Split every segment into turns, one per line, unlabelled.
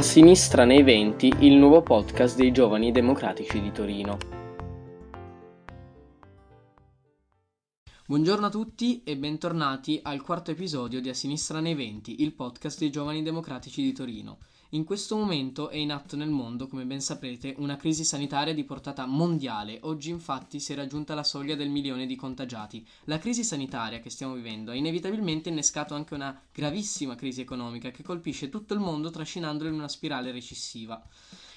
A sinistra nei venti, il nuovo podcast dei giovani democratici di Torino. Buongiorno a tutti e bentornati al quarto episodio di A sinistra nei venti, il podcast dei giovani democratici di Torino. In questo momento è in atto nel mondo, come ben saprete, una crisi sanitaria di portata mondiale. Oggi infatti si è raggiunta la soglia del milione di contagiati. La crisi sanitaria che stiamo vivendo ha inevitabilmente innescato anche una gravissima crisi economica che colpisce tutto il mondo trascinandolo in una spirale recessiva.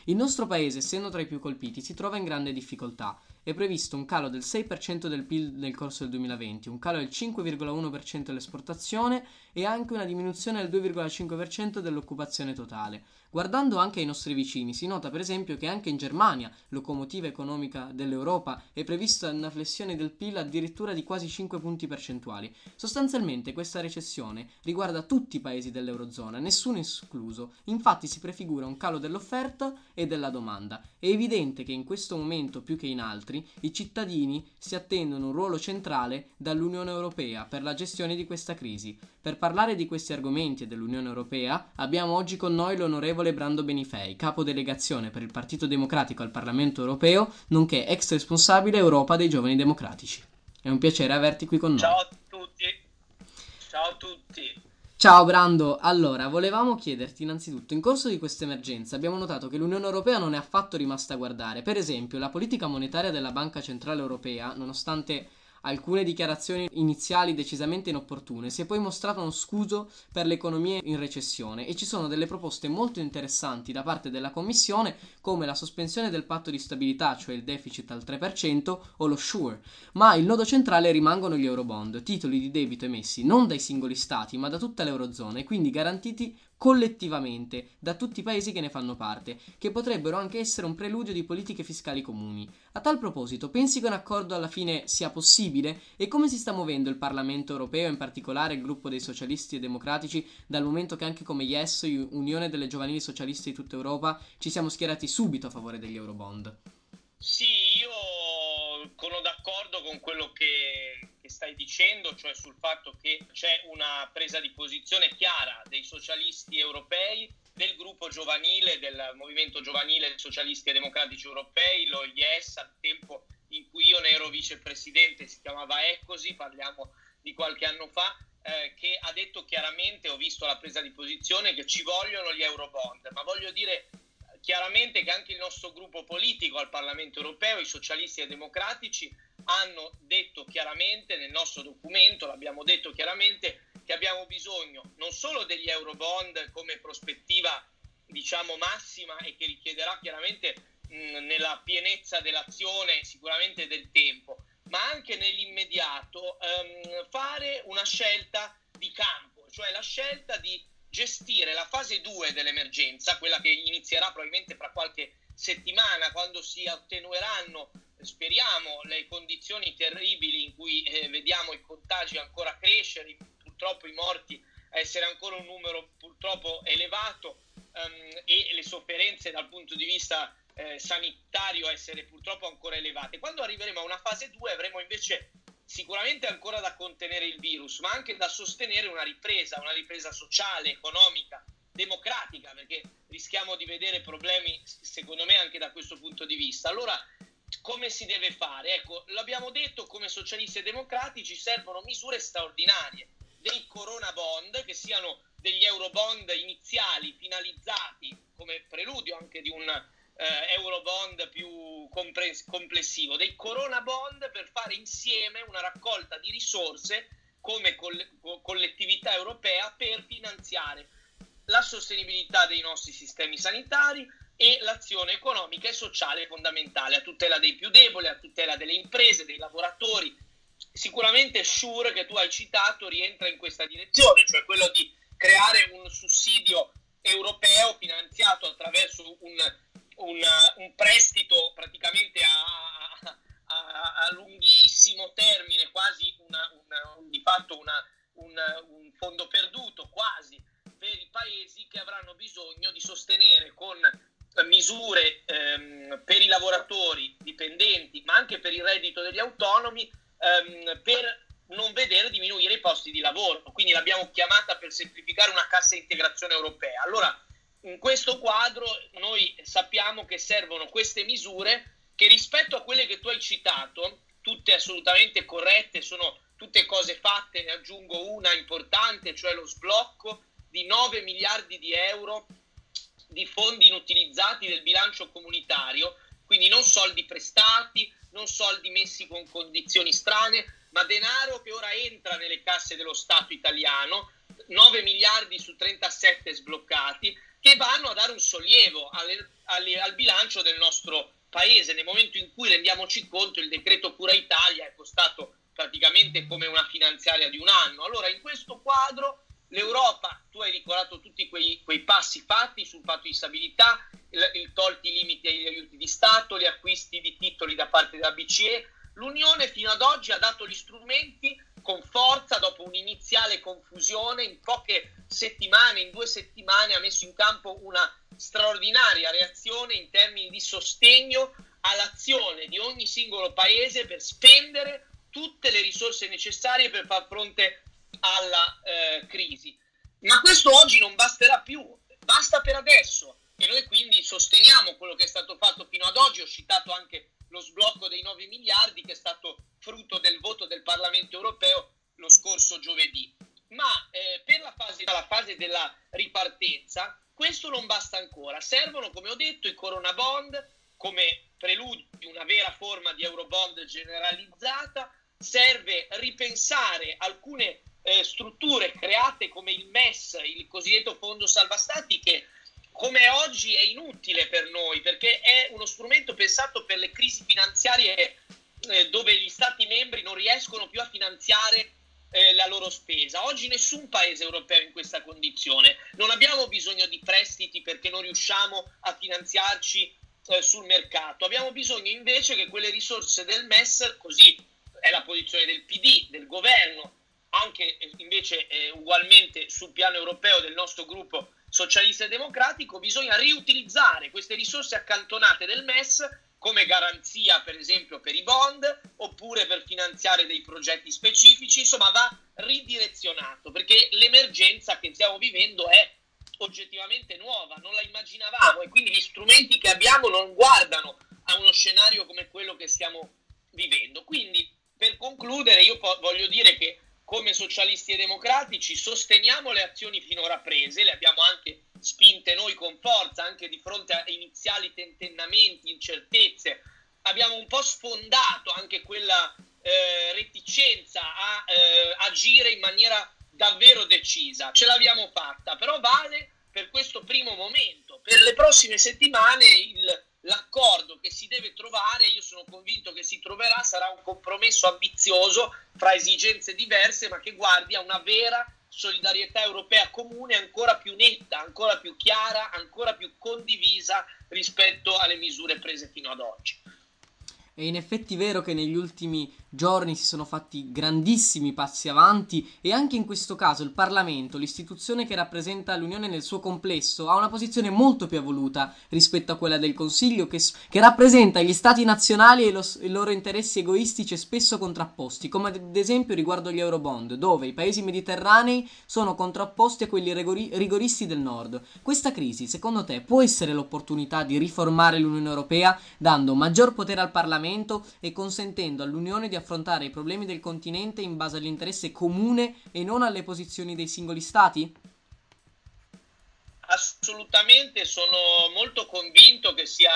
Il nostro paese, essendo tra i più colpiti, si trova in grande difficoltà. È previsto un calo del 6% del PIL nel corso del 2020, un calo del 5,1% dell'esportazione e anche una diminuzione del 2,5% dell'occupazione totale. Guardando anche ai nostri vicini, si nota per esempio che anche in Germania, locomotiva economica dell'Europa, è prevista una flessione del PIL addirittura di quasi 5 punti percentuali. Sostanzialmente questa recessione riguarda tutti i paesi dell'Eurozona, nessuno escluso. Infatti si prefigura un calo dell'offerta e della domanda. È evidente che in questo momento più che in altri i cittadini si attendono un ruolo centrale dall'Unione Europea per la gestione di questa crisi. Per parlare di questi argomenti e dell'Unione Europea abbiamo oggi con noi l'onorevole Brando Benifei, capo delegazione per il Partito Democratico al Parlamento Europeo, nonché ex responsabile Europa dei Giovani Democratici. È un piacere averti qui con noi.
Ciao a tutti. Ciao a tutti.
Ciao Brando, allora volevamo chiederti innanzitutto, in corso di questa emergenza abbiamo notato che l'Unione Europea non è affatto rimasta a guardare, per esempio la politica monetaria della Banca Centrale Europea, nonostante alcune dichiarazioni iniziali decisamente inopportune, si è poi mostrato uno scuso per l'economia in recessione e ci sono delle proposte molto interessanti da parte della Commissione come la sospensione del patto di stabilità, cioè il deficit al 3% o lo SURE, ma il nodo centrale rimangono gli Eurobond, titoli di debito emessi non dai singoli stati ma da tutta l'Eurozona e quindi garantiti collettivamente da tutti i paesi che ne fanno parte, che potrebbero anche essere un preludio di politiche fiscali comuni. A tal proposito, pensi che un accordo alla fine sia possibile? E come si sta muovendo il Parlamento europeo, in particolare il gruppo dei socialisti e democratici, dal momento che anche come Yes, Unione delle Giovanili Socialiste di tutta Europa, ci siamo schierati subito a favore degli Eurobond?
Sì, io sono d'accordo con quello che che stai dicendo, cioè sul fatto che c'è una presa di posizione chiara dei socialisti europei, del gruppo giovanile, del movimento giovanile dei socialisti e democratici europei, lo IES, al tempo in cui io ne ero vicepresidente, si chiamava Ecosi, parliamo di qualche anno fa, eh, che ha detto chiaramente, ho visto la presa di posizione, che ci vogliono gli eurobond, ma voglio dire chiaramente che anche il nostro gruppo politico al Parlamento europeo, i socialisti e democratici, hanno detto chiaramente nel nostro documento, l'abbiamo detto chiaramente, che abbiamo bisogno non solo degli eurobond come prospettiva diciamo massima e che richiederà chiaramente mh, nella pienezza dell'azione sicuramente del tempo, ma anche nell'immediato ehm, fare una scelta di campo, cioè la scelta di gestire la fase 2 dell'emergenza, quella che inizierà probabilmente fra qualche settimana, quando si attenueranno speriamo, le condizioni terribili in cui eh, vediamo i contagi ancora crescere, purtroppo i morti essere ancora un numero purtroppo elevato um, e le sofferenze dal punto di vista eh, sanitario essere purtroppo ancora elevate. Quando arriveremo a una fase 2 avremo invece sicuramente ancora da contenere il virus, ma anche da sostenere una ripresa, una ripresa sociale, economica, democratica, perché rischiamo di vedere problemi, secondo me, anche da questo punto di vista. Allora, come si deve fare? Ecco, l'abbiamo detto come socialisti e democratici servono misure straordinarie, dei corona bond che siano degli euro bond iniziali finalizzati come preludio anche di un eh, eurobond più compres- complessivo, dei corona bond per fare insieme una raccolta di risorse come coll- collettività europea per finanziare la sostenibilità dei nostri sistemi sanitari, e l'azione economica e sociale fondamentale a tutela dei più deboli, a tutela delle imprese, dei lavoratori. Sicuramente Sure che tu hai citato rientra in questa direzione, cioè quello di creare un sussidio europeo finanziato attraverso un, un, un prestito praticamente a, a, a, lunghissimo termine, quasi una, una, di fatto una, un fondo perduto quasi per i paesi che avranno bisogno di sostenere con misure ehm, per i lavoratori dipendenti, ma anche per il reddito degli autonomi, ehm, per non vedere diminuire i posti di lavoro. Quindi l'abbiamo chiamata per semplificare una cassa integrazione europea. Allora, In questo quadro noi sappiamo che servono queste misure che rispetto a quelle che tu hai citato, tutte assolutamente corrette, sono tutte cose fatte, ne aggiungo una importante, cioè lo sblocco di 9 miliardi di euro di fondi inutilizzati del bilancio comunitario, quindi non soldi prestati, non soldi messi con condizioni strane, ma denaro che ora entra nelle casse dello Stato italiano, 9 miliardi su 37 sbloccati, che vanno a dare un sollievo alle, alle, al bilancio del nostro paese. Nel momento in cui rendiamoci conto, il decreto Cura Italia è costato praticamente come una finanziaria di un anno. Allora, in questo quadro, l'Europa, tu hai ricordato tutti quei, quei passi fatti sul patto di stabilità, il, il tolti i limiti agli aiuti di Stato, gli acquisti di titoli da parte della BCE. L'Unione fino ad oggi ha dato gli strumenti con forza dopo un'iniziale confusione. In poche settimane, in due settimane, ha messo in campo una straordinaria reazione in termini di sostegno all'azione di ogni singolo paese per spendere tutte le risorse necessarie per far fronte alla eh, crisi. Ma questo oggi non basterà più, basta per adesso e noi quindi sosteniamo quello che è stato fatto fino ad oggi. Ho citato anche lo sblocco dei 9 miliardi che è stato frutto del voto del Parlamento europeo lo scorso giovedì. Ma eh, per la fase, la fase della ripartenza questo non basta ancora. Servono, come ho detto, i corona bond come preludio di una vera forma di eurobond generalizzata. Serve ripensare alcune eh, strutture create come il MES, il cosiddetto fondo salva stati, che come oggi è inutile per noi perché è uno strumento pensato per le crisi finanziarie eh, dove gli stati membri non riescono più a finanziare eh, la loro spesa. Oggi nessun paese europeo è in questa condizione. Non abbiamo bisogno di prestiti perché non riusciamo a finanziarci eh, sul mercato. Abbiamo bisogno invece che quelle risorse del MES, così è la posizione del PD, del governo, anche eh, invece eh, ugualmente sul piano europeo del nostro gruppo socialista e democratico, bisogna riutilizzare queste risorse accantonate del MES come garanzia per esempio per i bond oppure per finanziare dei progetti specifici, insomma va ridirezionato perché l'emergenza che stiamo vivendo è oggettivamente nuova, non la immaginavamo e quindi gli strumenti che abbiamo non guardano a uno scenario come quello che stiamo vivendo. Quindi per concludere io po- voglio dire che come socialisti e democratici sosteniamo le azioni finora prese, le abbiamo anche spinte noi con forza anche di fronte a iniziali tentennamenti, incertezze. Abbiamo un po' sfondato anche quella eh, reticenza a eh, agire in maniera davvero decisa. Ce l'abbiamo fatta, però vale per questo primo momento. Per le prossime settimane il, l'accordo che si deve trovare, io sono convinto che si troverà, sarà un compromesso ambizioso fra esigenze diverse, ma che guardi a una vera solidarietà europea comune ancora più netta, ancora più chiara, ancora più condivisa rispetto alle misure prese fino ad oggi.
È in effetti vero che negli ultimi giorni si sono fatti grandissimi passi avanti e anche in questo caso il Parlamento, l'istituzione che rappresenta l'Unione nel suo complesso, ha una posizione molto più evoluta rispetto a quella del Consiglio che, che rappresenta gli stati nazionali e, lo, i loro interessi egoistici e spesso contrapposti, come ad esempio riguardo gli Eurobond, dove i paesi mediterranei sono contrapposti a quelli rigori, rigoristi del nord. Questa crisi, secondo te, può essere l'opportunità di riformare l'Unione Europea dando maggior potere al Parlamento e consentendo all'Unione di affrontare i problemi del continente in base all'interesse comune e non alle posizioni dei singoli stati?
Assolutamente, sono molto convinto che sia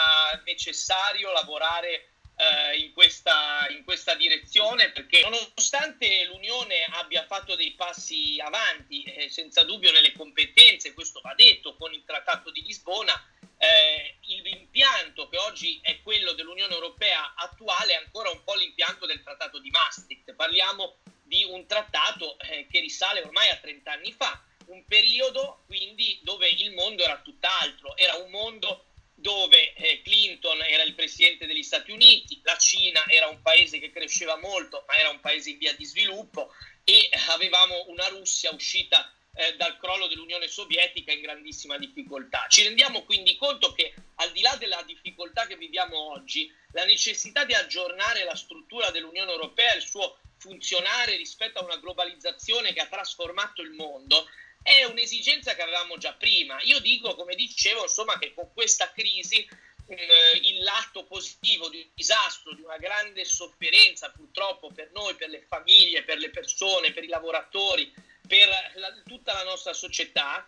necessario lavorare eh, in, questa, in questa direzione perché nonostante l'Unione abbia fatto dei passi avanti, eh, senza dubbio nelle competenze, questo va detto con il Trattato di Lisbona, eh, l'impianto che oggi è quello dell'Unione Europea attuale è ancora un po' l'impianto del Trattato di Maastricht. Parliamo di un trattato eh, che risale ormai a 30 anni fa, un periodo quindi dove il mondo era tutt'altro, era un mondo dove eh, Clinton era il presidente degli Stati Uniti, la Cina era un paese che cresceva molto, ma era un paese in via di sviluppo e avevamo una Russia uscita eh, dal crollo dell'Unione Sovietica in grandissima difficoltà. Ci rendiamo quindi conto che al di là della difficoltà che viviamo oggi, la necessità di aggiornare la struttura dell'Unione Europea e il suo funzionare rispetto a una globalizzazione che ha trasformato il mondo è un'esigenza che avevamo già prima. Io dico, come dicevo, insomma, che con questa crisi eh, il lato positivo di un disastro, di una grande sofferenza purtroppo per noi, per le famiglie, per le persone, per i lavoratori, per la, tutta la nostra società,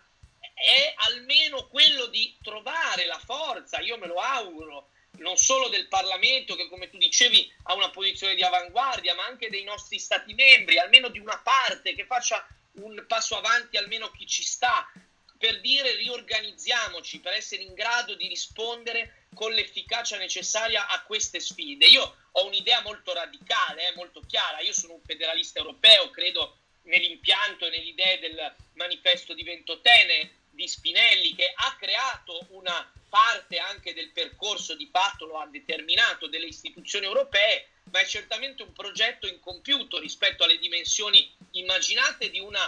è almeno quello di trovare la forza, io me lo auguro, non solo del Parlamento che come tu dicevi ha una posizione di avanguardia, ma anche dei nostri Stati membri, almeno di una parte che faccia un passo avanti almeno chi ci sta, per dire riorganizziamoci, per essere in grado di rispondere con l'efficacia necessaria a queste sfide. Io ho un'idea molto radicale, eh, molto chiara, io sono un federalista europeo, credo nell'impianto e nelle idee del manifesto di Ventotene di Spinelli che ha creato una parte anche del percorso di fatto, lo ha determinato delle istituzioni europee, ma è certamente un progetto incompiuto rispetto alle dimensioni immaginate di una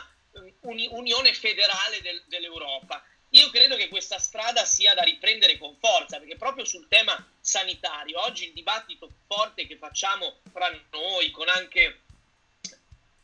unione federale del, dell'Europa. Io credo che questa strada sia da riprendere con forza, perché proprio sul tema sanitario, oggi il dibattito forte che facciamo fra noi, con anche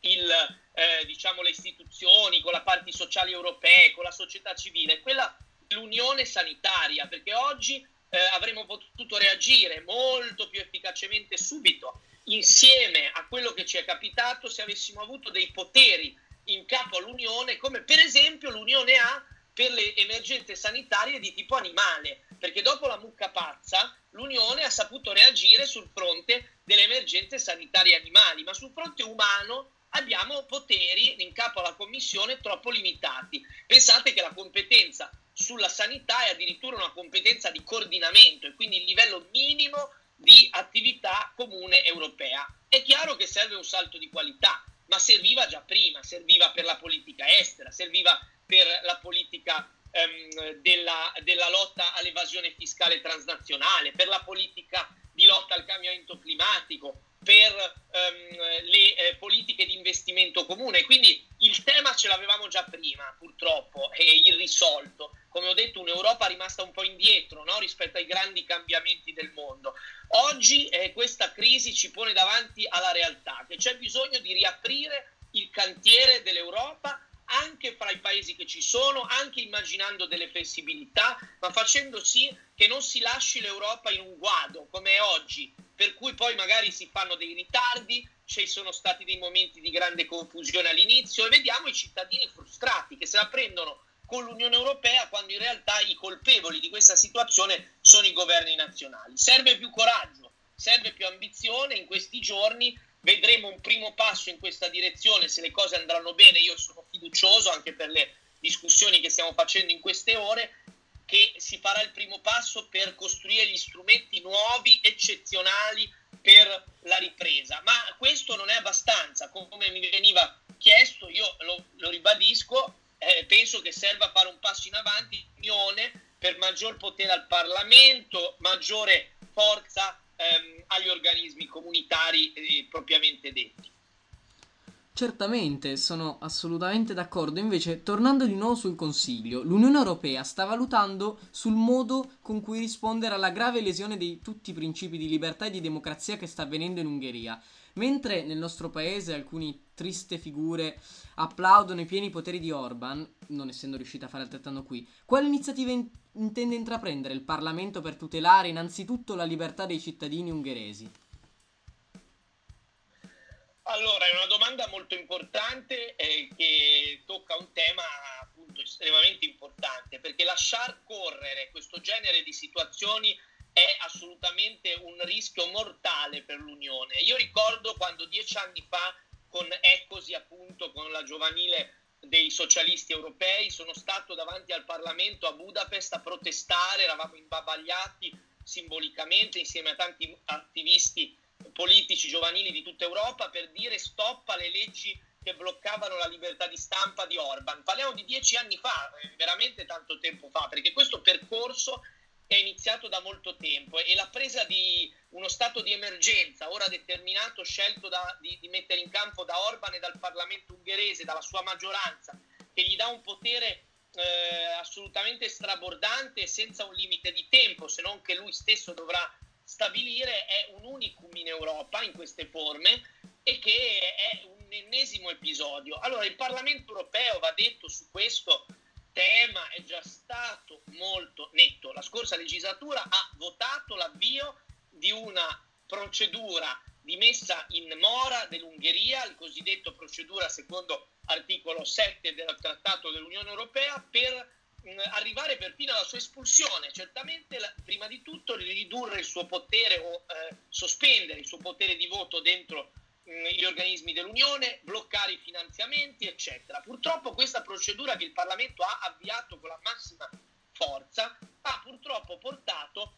il, eh, diciamo, le istituzioni, con le parti sociali europee, con la società civile, quella dell'unione sanitaria, perché oggi eh, avremmo potuto reagire molto più efficacemente subito insieme a quello che ci è capitato se avessimo avuto dei poteri in capo all'Unione, come per esempio l'Unione ha per le emergenze sanitarie di tipo animale, perché dopo la mucca pazza l'Unione ha saputo reagire sul fronte delle emergenze sanitarie animali, ma sul fronte umano abbiamo poteri in capo alla Commissione troppo limitati. Pensate che la competenza sulla sanità è addirittura una competenza di coordinamento e quindi il livello minimo di attività comune europea. È chiaro che serve un salto di qualità, ma serviva già prima, serviva per la politica estera, serviva per la politica ehm, della, della lotta all'evasione fiscale transnazionale, per la politica di lotta al cambiamento climatico, per ehm, le eh, politiche di investimento comune. Quindi il tema ce l'avevamo già prima, purtroppo, è irrisolto. Come ho detto, un'Europa rimasta un po' indietro no? rispetto ai grandi cambiamenti del mondo. Oggi eh, questa crisi ci pone davanti alla realtà, che c'è bisogno di riaprire il cantiere dell'Europa anche fra i paesi che ci sono, anche immaginando delle flessibilità, ma facendo sì che non si lasci l'Europa in un guado come è oggi, per cui poi magari si fanno dei ritardi, ci sono stati dei momenti di grande confusione all'inizio e vediamo i cittadini frustrati che se la prendono con l'Unione Europea quando in realtà i colpevoli di questa situazione sono i governi nazionali. Serve più coraggio, serve più ambizione in questi giorni vedremo un primo passo in questa direzione, se le cose andranno bene io sono fiducioso anche per le discussioni che stiamo facendo in queste ore, che si farà il primo passo per costruire gli strumenti nuovi, eccezionali per la ripresa. Ma questo non è abbastanza, come mi veniva chiesto, io lo, lo ribadisco, eh, penso che serva fare un passo in avanti, unione, per maggior potere al Parlamento, maggiore forza ehm, agli organismi comunitari eh, propriamente detti.
Certamente, sono assolutamente d'accordo. Invece, tornando di nuovo sul Consiglio, l'Unione Europea sta valutando sul modo con cui rispondere alla grave lesione di tutti i principi di libertà e di democrazia che sta avvenendo in Ungheria. Mentre nel nostro paese alcune triste figure applaudono i pieni poteri di Orban, non essendo riuscita a fare altrettanto qui, quali iniziative in- intende intraprendere il Parlamento per tutelare innanzitutto la libertà dei cittadini ungheresi?
Allora, è una domanda molto importante eh, che tocca un tema appunto estremamente importante perché lasciar correre questo genere di situazioni è assolutamente un rischio mortale per l'Unione. Io ricordo quando dieci anni fa con Ecosi, appunto, con la giovanile dei socialisti europei, sono stato davanti al Parlamento a Budapest a protestare, eravamo imbabagliati simbolicamente insieme a tanti attivisti politici giovanili di tutta Europa per dire stop alle leggi che bloccavano la libertà di stampa di Orban. Parliamo di dieci anni fa, eh, veramente tanto tempo fa, perché questo percorso è iniziato da molto tempo e la presa di uno stato di emergenza, ora determinato, scelto da, di, di, mettere in campo da Orban e dal Parlamento ungherese, dalla sua maggioranza, che gli dà un potere eh, assolutamente strabordante senza un limite di tempo, se non che lui stesso dovrà stabilire, è un unicum in Europa in queste forme e che è un ennesimo episodio. Allora, il Parlamento europeo, va detto su questo tema, è già stato molto netto. La scorsa legislatura ha votato l'avvio di una procedura di messa in mora dell'Ungheria, il cosiddetto procedura secondo articolo 7 del Trattato dell'Unione Europea, per mh, arrivare perfino alla sua espulsione. Certamente, la, prima di tutto, ridurre il suo potere o eh, sospendere il suo potere di voto dentro gli organismi dell'Unione, bloccare i finanziamenti, eccetera. Purtroppo questa procedura che il Parlamento ha avviato con la massima forza ha purtroppo portato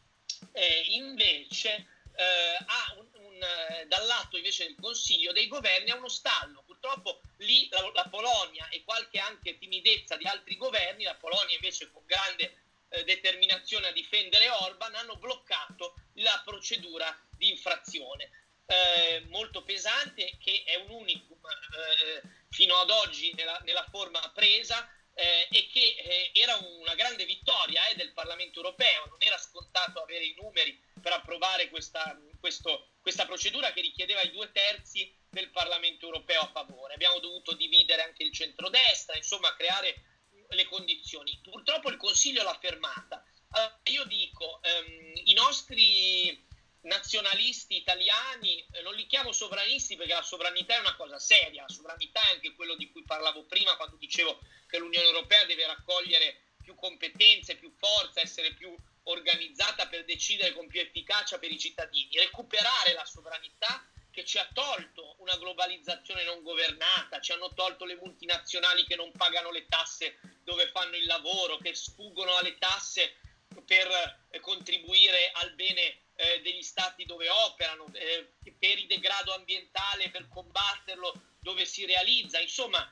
eh, invece eh, a un, un, eh, dal lato invece del Consiglio dei governi a uno stallo. Purtroppo lì la, la, Polonia e qualche anche timidezza di altri governi, la Polonia invece con grande eh, determinazione a difendere Orban, hanno bloccato la procedura di infrazione eh, molto pesante che è un unicum eh, fino ad oggi nella, nella forma presa eh, e che eh, era una grande vittoria eh, del Parlamento europeo, non era scontato avere i numeri per approvare questa, questo, questa procedura che richiedeva i due terzi del Parlamento europeo a favore. Abbiamo dovuto dividere anche il centrodestra, insomma creare le condizioni. Purtroppo il Consiglio l'ha fermata. Allora, io dico, ehm, i nostri nazionalisti italiani, eh, non li chiamo sovranisti perché la sovranità è una cosa seria, la sovranità è anche quello di cui parlavo prima quando dicevo che l'Unione Europea deve raccogliere più competenze, più forza, essere più organizzata per decidere con più efficacia per i cittadini, recuperare la sovranità che ci ha tolto una globalizzazione non governata, ci hanno tolto le multinazionali che non pagano le tasse dove fanno il lavoro, che sfuggono alle tasse per eh, contribuire al bene eh, degli stati dove operano, eh, per il degrado ambientale, per combatterlo, dove si realizza, insomma,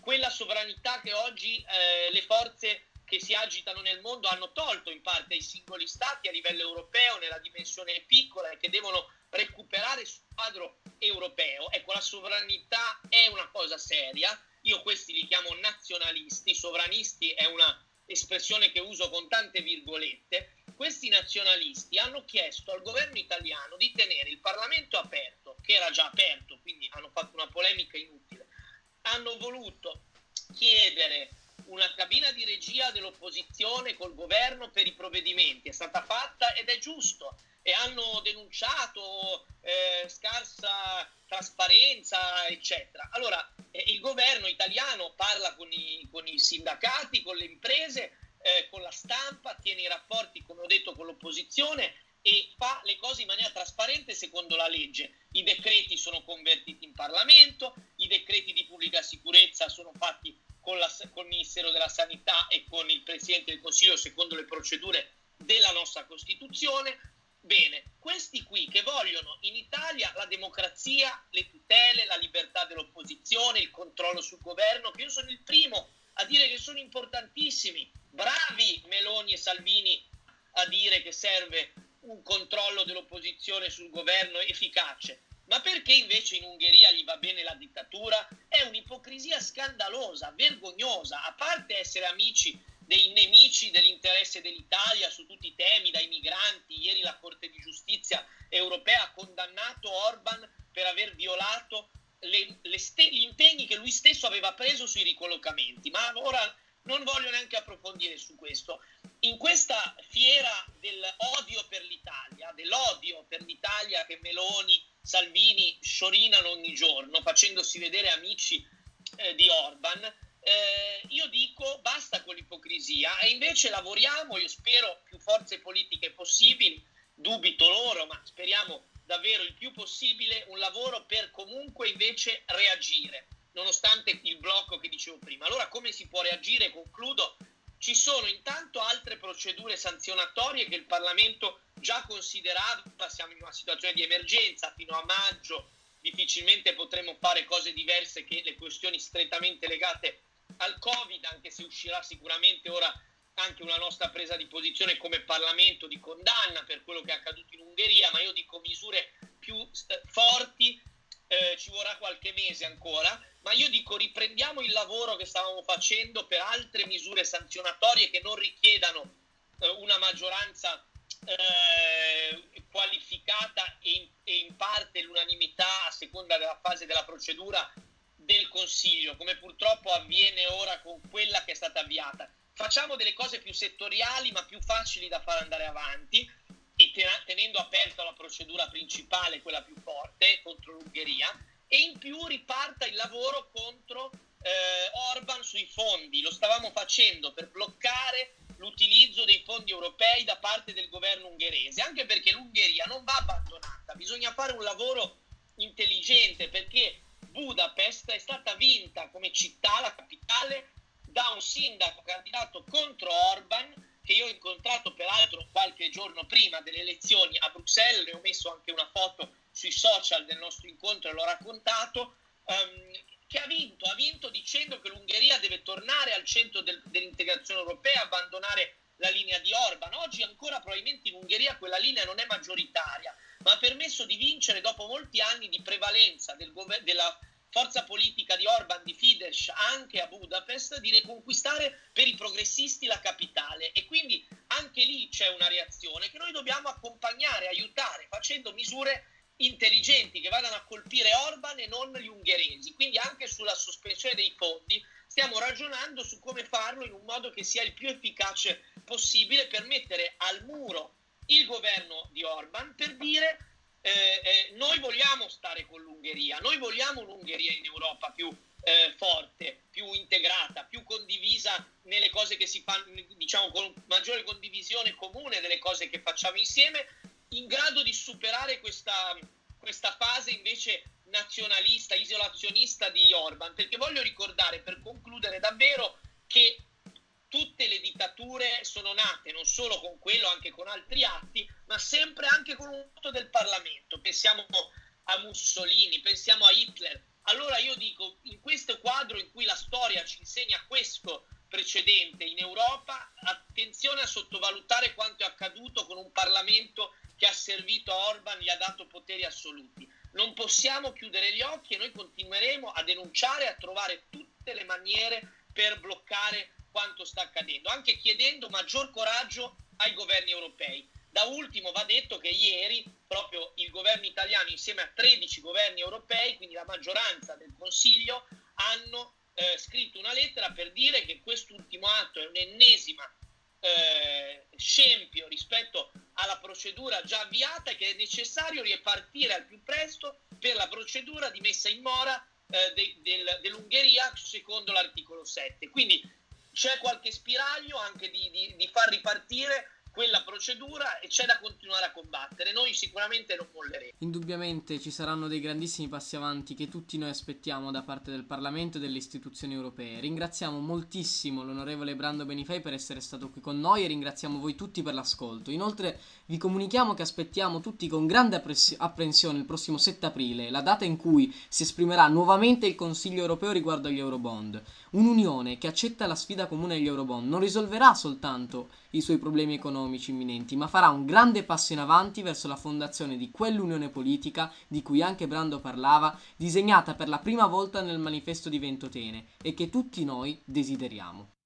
quella sovranità che oggi eh, le forze che si agitano nel mondo hanno tolto in parte ai singoli stati a livello europeo nella dimensione piccola e che devono recuperare sul quadro europeo. Ecco, la sovranità è una cosa seria, io questi li chiamo nazionalisti, sovranisti è una espressione che uso con tante virgolette, questi nazionalisti hanno chiesto al governo italiano di tenere il Parlamento aperto, che era già aperto, quindi hanno fatto una polemica inutile. Hanno voluto chiedere una cabina di regia dell'opposizione col governo per i provvedimenti, è stata fatta ed è giusto e hanno denunciato eh, scarsa trasparenza, eccetera. Allora, eh, il governo italiano parla con i, con i sindacati, con le imprese, eh, con la stampa, tiene i rapporti, come ho detto, con l'opposizione e fa le cose in maniera trasparente secondo la legge. I decreti sono convertiti in Parlamento, i decreti di pubblica sicurezza sono fatti con, la, con il Ministero della Sanità e con il Presidente del Consiglio secondo le procedure della nostra Costituzione. Bene, questi qui che vogliono in Italia la democrazia, le tutele, la libertà dell'opposizione, il controllo sul governo, che io sono il primo a dire che sono importantissimi, bravi Meloni e Salvini a dire che serve un controllo dell'opposizione sul governo efficace. Ma perché invece in Ungheria gli va bene la dittatura? È un'ipocrisia scandalosa, vergognosa, a parte essere amici dei nemici dell'interesse dell'Italia su tutti i temi, dai migranti. Ieri la Corte di Giustizia europea ha condannato Orban per aver violato le, le ste- gli impegni che lui stesso aveva preso sui ricollocamenti. Ma ora non voglio neanche approfondire su questo. In questa fiera dell'odio per l'Italia, dell'odio per l'Italia che Meloni, Salvini sciorinano ogni giorno, facendosi vedere amici eh, di Orban, eh, io dico basta con l'ipocrisia e invece lavoriamo, io spero più forze politiche possibili, dubito loro, ma speriamo davvero il più possibile un lavoro per comunque invece reagire nonostante il blocco che dicevo prima. Allora come si può reagire? Concludo. Ci sono intanto altre procedure sanzionatorie che il Parlamento già considerava, siamo in una situazione di emergenza, fino a maggio difficilmente potremo fare cose diverse che le questioni strettamente legate al Covid, anche se uscirà sicuramente ora anche una nostra presa di posizione come Parlamento di condanna per quello che è accaduto in Ungheria, ma io dico misure più eh, forti, eh, ci vorrà qualche mese ancora, ma io dico riprendiamo il lavoro che stavamo facendo per altre misure sanzionatorie che non richiedano eh, una maggioranza eh, qualificata e in, e in, parte l'unanimità a seconda della fase della procedura del Consiglio, come purtroppo avviene ora con quella che è stata avviata. Facciamo delle cose più settoriali ma più facili da far andare avanti e tenendo aperta la procedura principale, quella più forte, contro l'Ungheria, e in più riparta il lavoro contro eh, Orban sui fondi. Lo stavamo facendo per bloccare l'utilizzo dei fondi europei da parte del governo ungherese, anche perché l'Ungheria non va abbandonata, bisogna fare un lavoro intelligente perché Budapest è stata vinta come città, la capitale, da un sindaco candidato contro Orban che io ho incontrato peraltro qualche giorno prima delle elezioni a Bruxelles, ne ho messo anche una foto sui social del nostro incontro e l'ho raccontato, um, che ha vinto, ha vinto dicendo che l'Ungheria deve tornare al centro del, dell'integrazione europea, abbandonare la linea di Orban. Oggi ancora probabilmente in Ungheria quella linea non è maggioritaria, ma ha permesso di vincere dopo molti anni di prevalenza del della forza politica di Orban, di Fidesz, anche a Budapest, di riconquistare per i progressisti la capitale. E quindi anche lì c'è una reazione che noi dobbiamo accompagnare, aiutare, facendo misure intelligenti che vadano a colpire Orban e non gli ungheresi. Quindi anche sulla sospensione dei fondi stiamo ragionando su come farlo in un modo che sia il più efficace possibile per mettere al muro il governo di Orban per dire eh, eh, noi vogliamo stare con l'Ungheria, noi vogliamo un'Ungheria in Europa più eh, forte, più integrata, più condivisa nelle cose che si fanno, diciamo con maggiore condivisione comune delle cose che facciamo insieme, in grado di superare questa, questa fase invece nazionalista, isolazionista di Orban, perché voglio ricordare per concludere davvero che tutte le dittature sono nate non solo con quello, anche con altri atti, ma sempre anche con un voto del Parlamento. Pensiamo a Mussolini, pensiamo a Hitler. Allora io dico, in questo quadro in cui la storia ci insegna questo precedente in Europa, attenzione a sottovalutare quanto è accaduto con un Parlamento che ha servito a Orban, gli ha dato poteri assoluti. Non possiamo chiudere gli occhi e noi continueremo a denunciare, a trovare tutte le maniere per bloccare quanto sta accadendo, anche chiedendo maggior coraggio ai governi europei. Da ultimo va detto che ieri proprio il governo italiano insieme a 13 governi europei, quindi la maggioranza del Consiglio, hanno eh, scritto una lettera per dire che quest'ultimo atto è un'ennesima eh, scempio rispetto alla procedura già avviata e che è necessario ripartire al più presto per la procedura di messa in mora eh, de, del, dell'Ungheria secondo l'articolo 7. Quindi c'è qualche spiraglio anche di, di, di far ripartire quella procedura e c'è da continuare a combattere. Noi sicuramente non molleremo.
Indubbiamente ci saranno dei grandissimi passi avanti che tutti noi aspettiamo da parte del Parlamento e delle istituzioni europee. Ringraziamo moltissimo l'onorevole Brando Benifei per essere stato qui con noi e ringraziamo voi tutti per l'ascolto. Inoltre vi comunichiamo che aspettiamo tutti con grande apprensione il prossimo 7 aprile, la data in cui si esprimerà nuovamente il Consiglio europeo riguardo agli Eurobond. Un'unione che accetta la sfida comune agli Eurobond non risolverà soltanto i suoi problemi economici imminenti, ma farà un grande passo in avanti verso la fondazione di quell'unione politica di cui anche Brando parlava, disegnata per la prima volta nel manifesto di Ventotene e che tutti noi desideriamo.